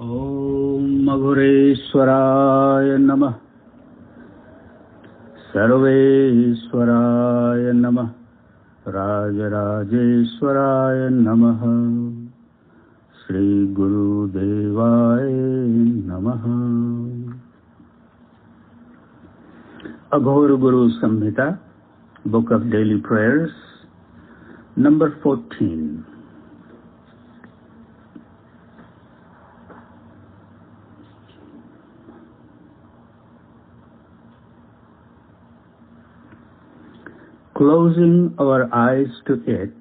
ॐ मघुरेश्वराय नमः। सर्वेश्वराय नमः। राजराजेश्वराय नमः। श्रीगुरुदेवाय नमः। Aghor Guru Samhita book of daily prayers number 14 Closing our eyes to it,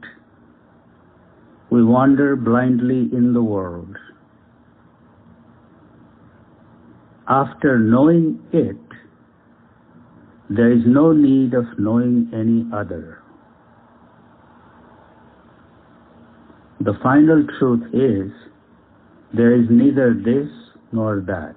we wander blindly in the world. After knowing it, there is no need of knowing any other. The final truth is there is neither this nor that.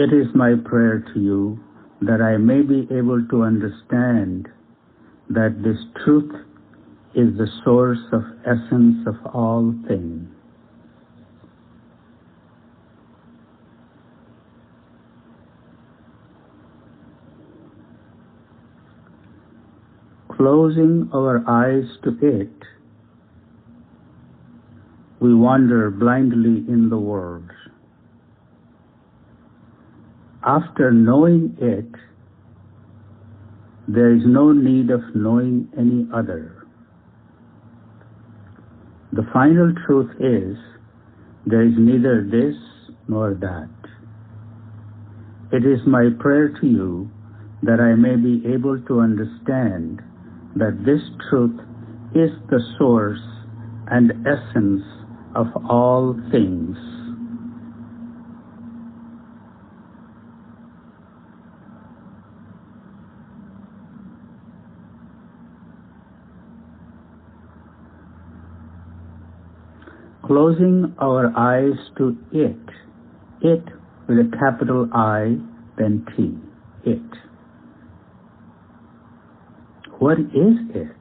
It is my prayer to you that I may be able to understand that this truth is the source of essence of all things. Closing our eyes to it, we wander blindly in the world. After knowing it, there is no need of knowing any other. The final truth is there is neither this nor that. It is my prayer to you that I may be able to understand that this truth is the source and essence of all things. Closing our eyes to it, it with a capital I, then T, it. What is it?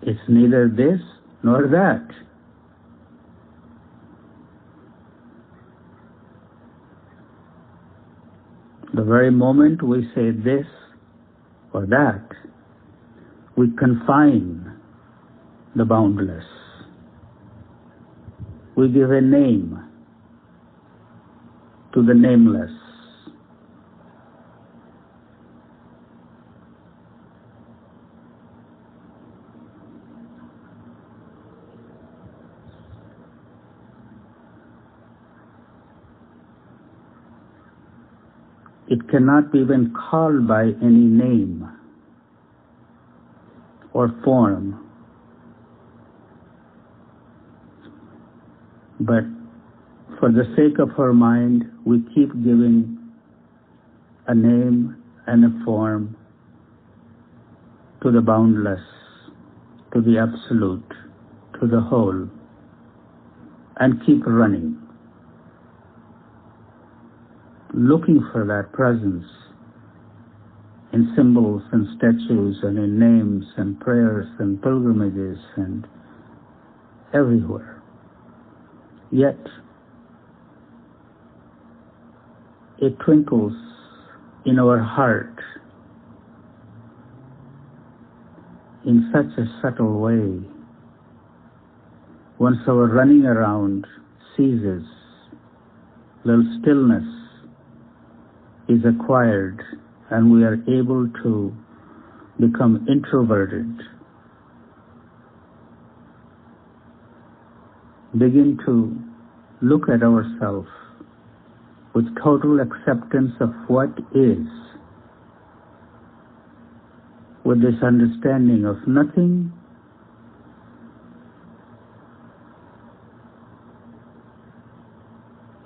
It's neither this nor that. The very moment we say this or that, we confine the boundless. We give a name to the nameless. It cannot be even called by any name or form. But for the sake of our mind, we keep giving a name and a form to the boundless, to the absolute, to the whole, and keep running, looking for that presence in symbols and statues and in names and prayers and pilgrimages and everywhere. Yet, it twinkles in our heart in such a subtle way. Once our running around ceases, little stillness is acquired and we are able to become introverted, begin to look at ourselves with total acceptance of what is, with this understanding of nothing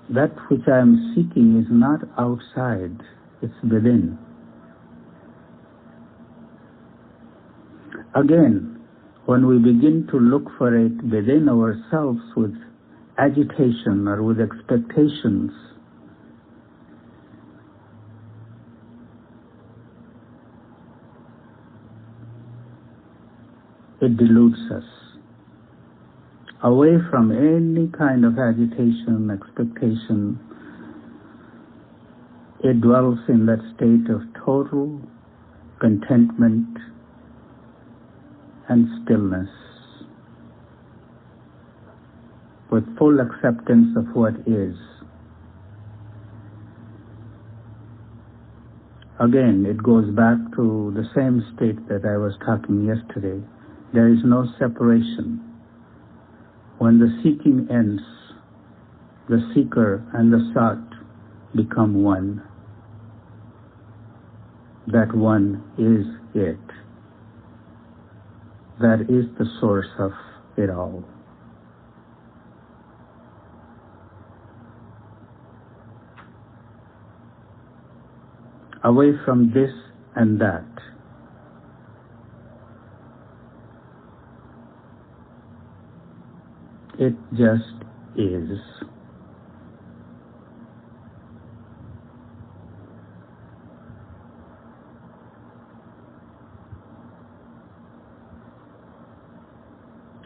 that which I am seeking is not outside, it's within. Again, when we begin to look for it within ourselves with agitation or with expectations, it deludes us. Away from any kind of agitation, expectation, it dwells in that state of total contentment and stillness with full acceptance of what is. Again, it goes back to the same state that I was talking yesterday. There is no separation. When the seeking ends, the seeker and the sought become one. That one is it. That is the source of it all. Away from this and that. It just is.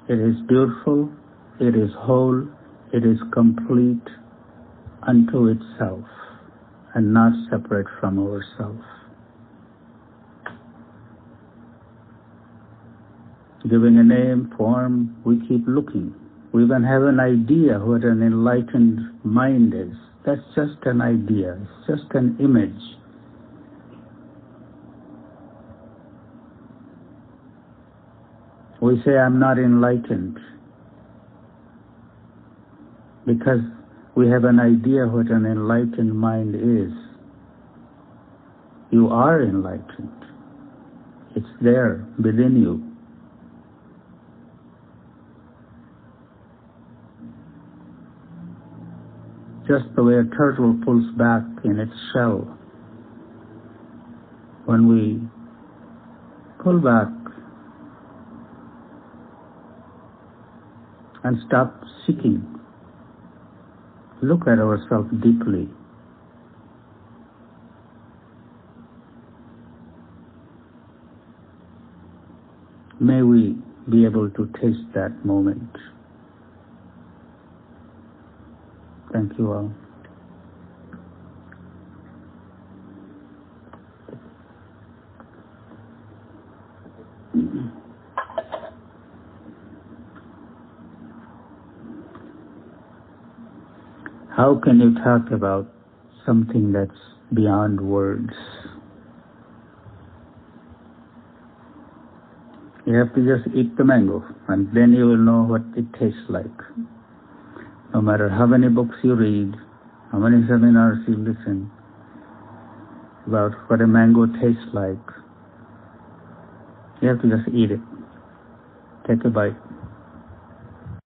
It is beautiful, it is whole, it is complete unto itself and not separate from ourselves. Giving a name, form, we keep looking. We even have an idea what an enlightened mind is. That's just an idea, it's just an image. We say, I'm not enlightened because we have an idea what an enlightened mind is. You are enlightened. It's there within you. Just the way a turtle pulls back in its shell. When we pull back and stop seeking, look at ourselves deeply. May we be able to taste that moment. Thank you all. How can you talk about something that's beyond words? You have to just eat the mango and then you will know what it tastes like. No matter how many books you read, how many seminars you listen about what a mango tastes like, you have to just eat it. Take a bite.